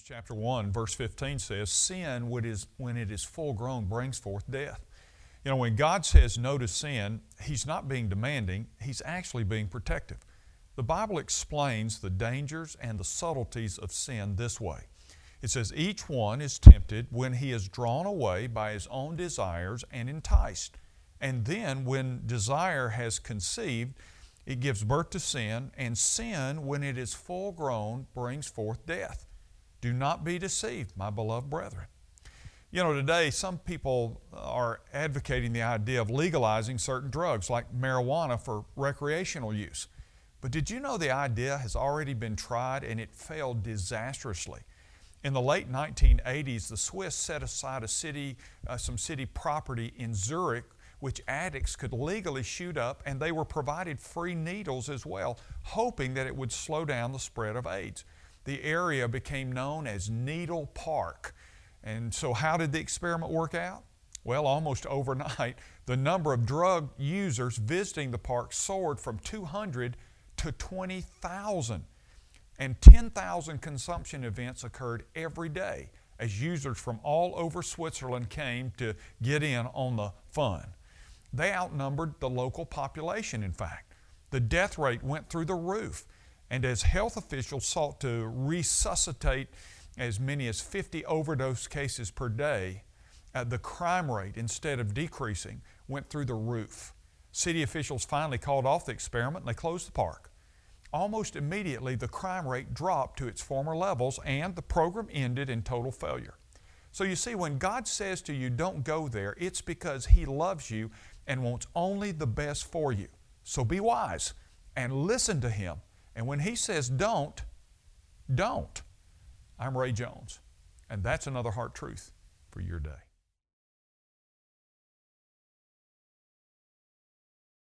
James chapter 1, verse 15 says, Sin, when it is full grown, brings forth death. You know, when God says no to sin, He's not being demanding, He's actually being protective. The Bible explains the dangers and the subtleties of sin this way it says, Each one is tempted when he is drawn away by his own desires and enticed. And then, when desire has conceived, it gives birth to sin, and sin, when it is full grown, brings forth death. Do not be deceived, my beloved brethren. You know, today some people are advocating the idea of legalizing certain drugs like marijuana for recreational use. But did you know the idea has already been tried and it failed disastrously? In the late 1980s, the Swiss set aside a city, uh, some city property in Zurich which addicts could legally shoot up, and they were provided free needles as well, hoping that it would slow down the spread of AIDS. The area became known as Needle Park. And so, how did the experiment work out? Well, almost overnight, the number of drug users visiting the park soared from 200 to 20,000 and 10,000 consumption events occurred every day as users from all over Switzerland came to get in on the fun. They outnumbered the local population, in fact. The death rate went through the roof, and as health officials sought to resuscitate as many as 50 overdose cases per day, uh, the crime rate, instead of decreasing, went through the roof. City officials finally called off the experiment and they closed the park. Almost immediately, the crime rate dropped to its former levels and the program ended in total failure. So you see, when God says to you, don't go there, it's because He loves you and wants only the best for you. So be wise and listen to Him. And when He says don't, don't. I'm Ray Jones, and that's another heart truth for your day.